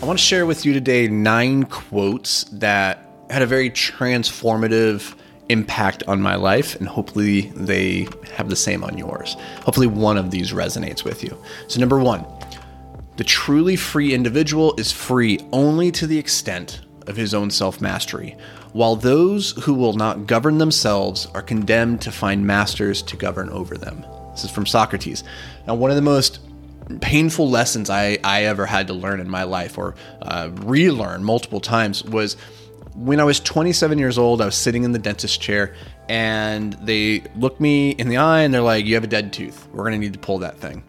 I want to share with you today nine quotes that had a very transformative impact on my life, and hopefully they have the same on yours. Hopefully, one of these resonates with you. So, number one, the truly free individual is free only to the extent of his own self mastery, while those who will not govern themselves are condemned to find masters to govern over them. This is from Socrates. Now, one of the most painful lessons I, I ever had to learn in my life or uh, relearn multiple times was when I was 27 years old, I was sitting in the dentist chair and they looked me in the eye and they're like, You have a dead tooth. We're going to need to pull that thing.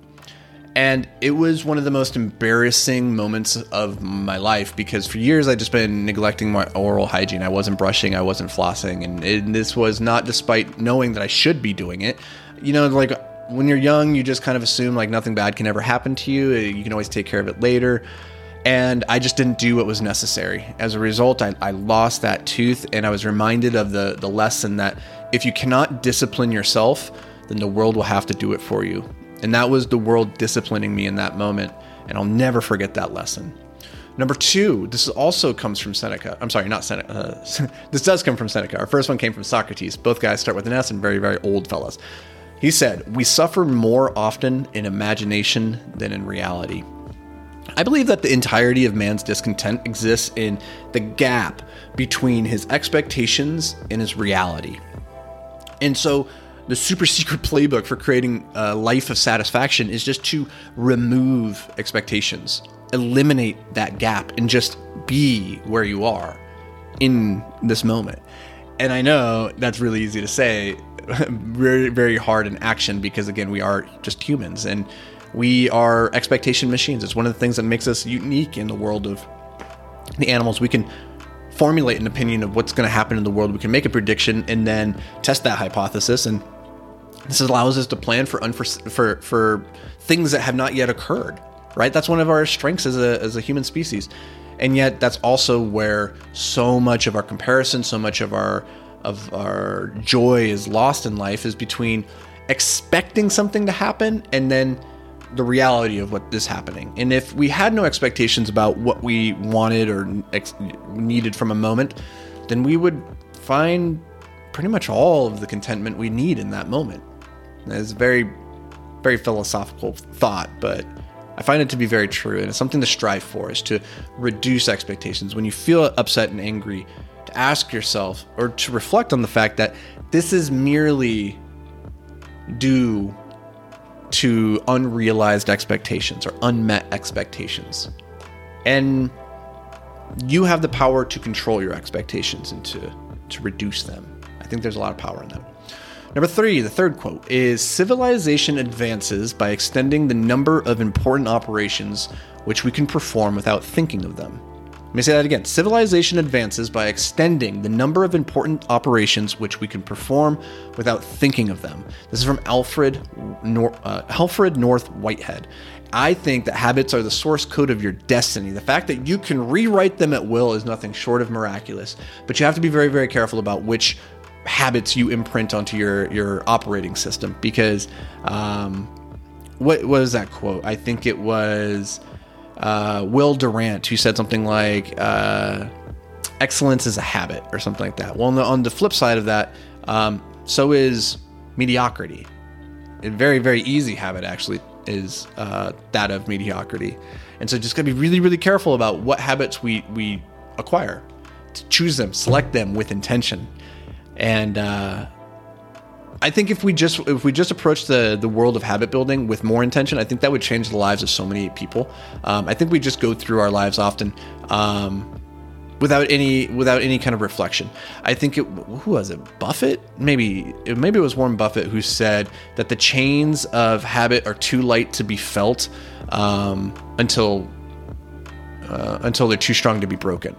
And it was one of the most embarrassing moments of my life because for years I'd just been neglecting my oral hygiene. I wasn't brushing, I wasn't flossing. And, and this was not despite knowing that I should be doing it. You know, like when you're young, you just kind of assume like nothing bad can ever happen to you. You can always take care of it later and I just didn't do what was necessary. As a result, I, I, lost that tooth, and I was reminded of the, the lesson that if you cannot discipline yourself, then the world will have to do it for you. And that was the world disciplining me in that moment, and I'll never forget that lesson. Number two, this also comes from Seneca. I'm sorry, not Seneca. Uh, this does come from Seneca. Our first one came from Socrates. Both guys start with an S and very, very old fellas. He said, We suffer more often in imagination than in reality. I believe that the entirety of man's discontent exists in the gap between his expectations and his reality. And so, the super secret playbook for creating a life of satisfaction is just to remove expectations, eliminate that gap, and just be where you are in this moment. And I know that's really easy to say, very, very hard in action because, again, we are just humans. And we are expectation machines. It's one of the things that makes us unique in the world of the animals. We can formulate an opinion of what's going to happen in the world. We can make a prediction and then test that hypothesis. And this allows us to plan for unfor- for for things that have not yet occurred. Right? That's one of our strengths as a as a human species. And yet, that's also where so much of our comparison, so much of our of our joy is lost in life is between expecting something to happen and then the reality of what is happening. And if we had no expectations about what we wanted or ex- needed from a moment, then we would find pretty much all of the contentment we need in that moment. It's a very, very philosophical thought, but I find it to be very true. And it's something to strive for is to reduce expectations. When you feel upset and angry, to ask yourself or to reflect on the fact that this is merely due to unrealized expectations or unmet expectations. And you have the power to control your expectations and to, to reduce them. I think there's a lot of power in that. Number three, the third quote is Civilization advances by extending the number of important operations which we can perform without thinking of them. Let me say that again. Civilization advances by extending the number of important operations which we can perform without thinking of them. This is from Alfred, Nor- uh, Alfred North Whitehead. I think that habits are the source code of your destiny. The fact that you can rewrite them at will is nothing short of miraculous. But you have to be very, very careful about which habits you imprint onto your your operating system because um, what was that quote? I think it was uh, Will Durant, who said something like, uh, excellence is a habit or something like that. Well, on the, on the flip side of that, um, so is mediocrity. A very, very easy habit, actually, is uh, that of mediocrity. And so just got to be really, really careful about what habits we, we acquire. To choose them, select them with intention. And uh, I think if we just if we just approach the the world of habit building with more intention, I think that would change the lives of so many people. Um, I think we just go through our lives often um, without any without any kind of reflection. I think it who was it Buffett maybe maybe it was Warren Buffett who said that the chains of habit are too light to be felt um, until uh, until they're too strong to be broken.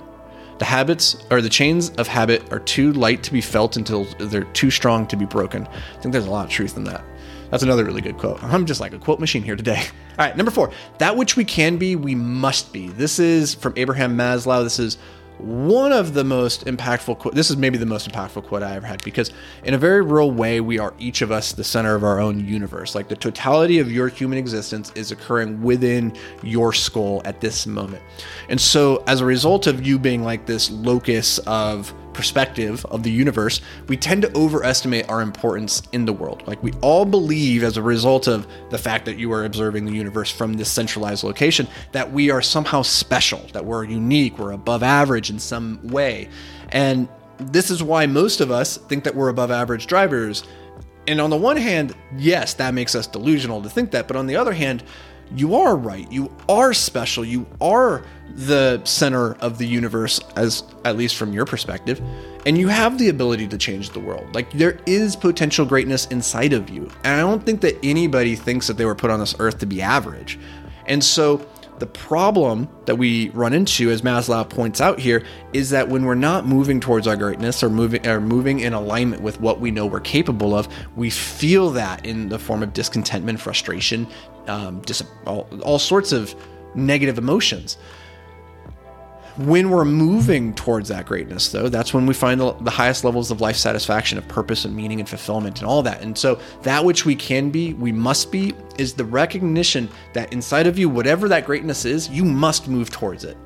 The habits or the chains of habit are too light to be felt until they're too strong to be broken. I think there's a lot of truth in that. That's another really good quote. I'm just like a quote machine here today. All right, number four, that which we can be, we must be. This is from Abraham Maslow. This is one of the most impactful quote this is maybe the most impactful quote i ever had because in a very real way we are each of us the center of our own universe. Like the totality of your human existence is occurring within your skull at this moment. And so as a result of you being like this locus of perspective of the universe, we tend to overestimate our importance in the world. Like we all believe, as a result of the fact that you are observing the universe from this centralized location, that we are somehow special, that we're unique, we're above average in some way. And this is why most of us think that we're above average drivers. And on the one hand, yes, that makes us delusional to think that. But on the other hand, you are right. You are special. You are the center of the universe, as at least from your perspective, and you have the ability to change the world. Like there is potential greatness inside of you. And I don't think that anybody thinks that they were put on this earth to be average. And so the problem that we run into, as Maslow points out here, is that when we're not moving towards our greatness or moving or moving in alignment with what we know we're capable of, we feel that in the form of discontentment, frustration, um, dis- all, all sorts of negative emotions. When we're moving towards that greatness, though, that's when we find the, the, highest levels of life satisfaction, of purpose and meaning and fulfillment and all that. And so, that which we can be, we must be, is the recognition that inside of you, whatever that greatness is, you must move towards it.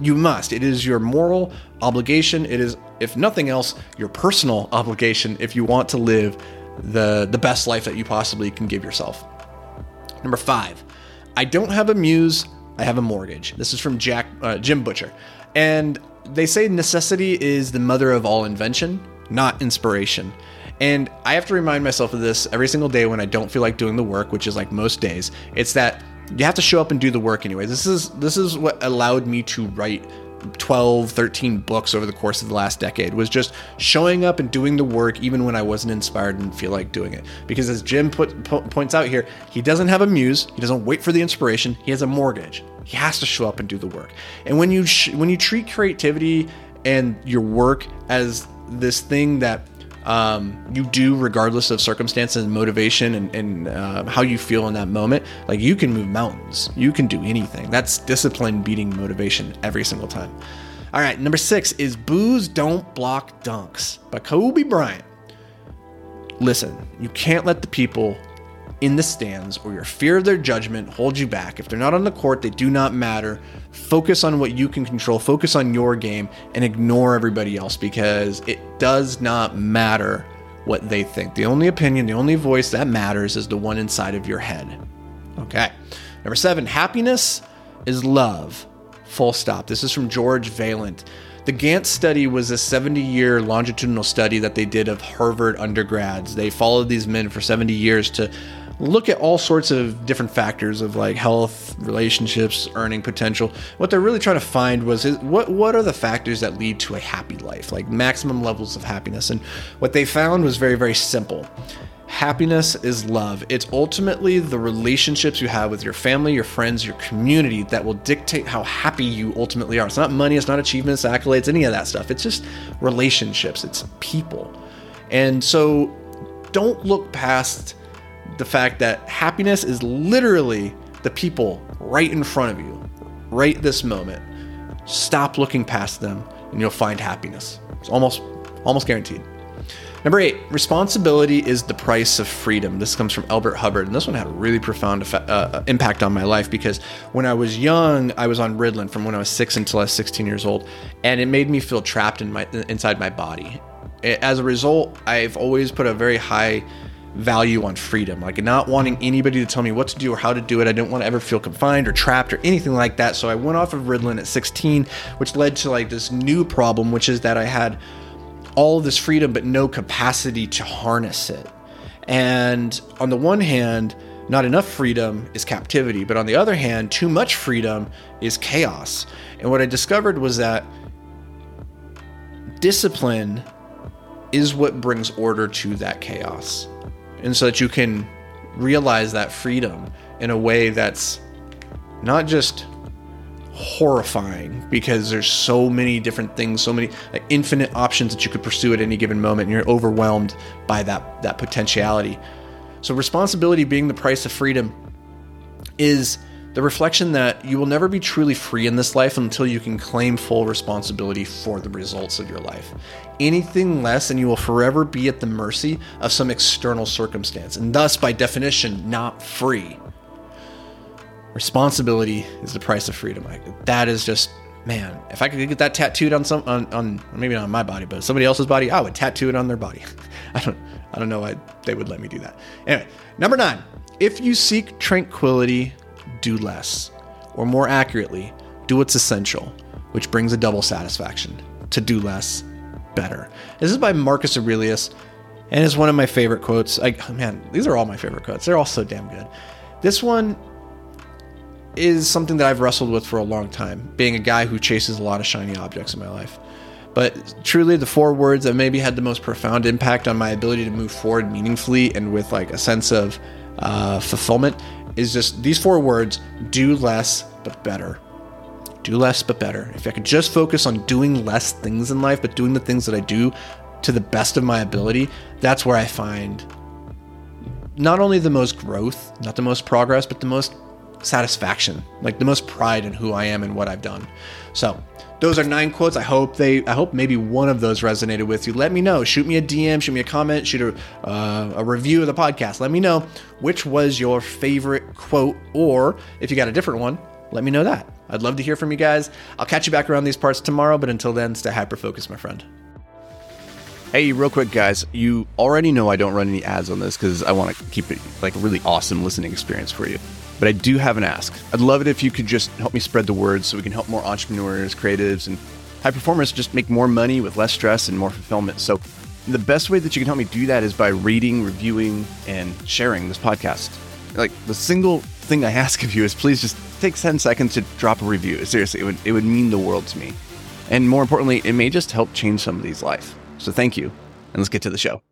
You must. It is your moral obligation. It is, if nothing else, your personal obligation if you want to live the, the best life that you possibly can give yourself. Number five, I don't have a muse, I have a mortgage. This is from Jack uh, Jim Butcher, and they say necessity is the mother of all invention, not inspiration. And I have to remind myself of this every single day when I don't feel like doing the work, which is like most days. It's that you have to show up and do the work anyway. This is this is what allowed me to write 12, 13 books over the course of the last decade was just showing up and doing the work even when I wasn't inspired and feel like doing it. Because as Jim put, po- points out here, he doesn't have a muse, he doesn't wait for the inspiration, he has a mortgage. He has to show up and do the work. And when you sh- when you treat creativity and your work as this thing that um, you do regardless of circumstances and motivation and, and uh, how you feel in that moment like you can move mountains. You can do anything. That's discipline beating motivation every single time. All right number six is boos don't block dunks by kobe bryant. Listen you can't let the people in the stands or your fear of their judgment hold you back. If they're not on the court, they do not matter. Focus on what you can control, focus on your game, and ignore everybody else because it does not matter what they think. The only opinion, the only voice that matters is the one inside of your head. Okay. Number seven, happiness is love. Full stop. This is from George Vaillant. The Grant study was a 70 year longitudinal study that they did of Harvard undergrads. They followed these men for 70 years to look at all sorts of different factors of like health, relationships, earning potential. What they're really trying to find was what what are the factors that lead to a happy life, like maximum levels of happiness. And what they found was very very simple. Happiness is love. It's ultimately the relationships you have with your family, your friends, your community that will dictate how happy you ultimately are. It's not money, it's not achievements, accolades, any of that stuff. It's just relationships, it's people. And so don't look past the fact that happiness is literally the people right in front of you, right this moment. Stop looking past them and you'll find happiness. It's almost almost guaranteed. Number eight, responsibility is the price of freedom. This comes from Elbert Hubbard, and this one had a really profound effect, uh, impact on my life because when I was young, I was on Ritalin from when I was six until I was 16 years old, and it made me feel trapped in my inside my body. As a result, I've always put a very high value on freedom, like not wanting anybody to tell me what to do or how to do it. I didn't want to ever feel confined or trapped or anything like that. So I went off of Ritalin at 16, which led to like this new problem, which is that I had all this freedom but no capacity to harness it. And on the one hand, not enough freedom is captivity, but on the other hand, too much freedom is chaos. And what I discovered was that discipline is what brings order to that chaos and so that you can realize that freedom in a way that's not just horrifying because there's so many different things, so many like, infinite options that you could pursue at any given moment, and you're overwhelmed by that that potentiality. So responsibility being the price of freedom is the reflection that you will never be truly free in this life until you can claim full responsibility for the results of your life. Anything less, and you will forever be at the mercy of some external circumstance, and thus, by definition, not free. Responsibility is the price of freedom. that is just man. If I could get that tattooed on some on, on maybe not on my body, but somebody else's body, I would tattoo it on their body. I don't I don't know why they would let me do that. Anyway, number nine. If you seek tranquility, do less. Or more accurately, do what's essential, which brings a double satisfaction. To do less, better. This is by Marcus Aurelius, and is one of my favorite quotes. I, man, these are all my favorite quotes. They're all so damn good. This one is something that I've wrestled with for a long time, being a guy who chases a lot of shiny objects in my life. But truly, the four words that maybe had the most profound impact on my ability to move forward meaningfully and with like a sense of uh, fulfillment is just these four words do less but better. Do less but better. If I could just focus on doing less things in life, but doing the things that I do to the best of my ability, that's where I find not only the most growth, not the most progress, but the most satisfaction, like the most pride in who I am and what I've done. So, those are nine quotes. I hope they, I hope maybe one of those resonated with you. Let me know. Shoot me a DM, shoot me a comment, shoot a, uh, a review of the podcast. Let me know which was your favorite quote, or if you got a different one, let me know that. I'd love to hear from you guys. I'll catch you back around these parts tomorrow, but until then, stay hyper focused, my friend. Hey, real quick, guys. You already know I don't run any ads on this because I want to keep it like a really awesome listening experience for you. But I do have an ask. I'd love it if you could just help me spread the word so we can help more entrepreneurs, creatives, and high performers just make more money with less stress and more fulfillment. So, the best way that you can help me do that is by reading, reviewing, and sharing this podcast. Like, the single thing I ask of you is please just take 10 seconds to drop a review. Seriously, it would, it would mean the world to me. And more importantly, it may just help change somebody's life. So, thank you, and let's get to the show.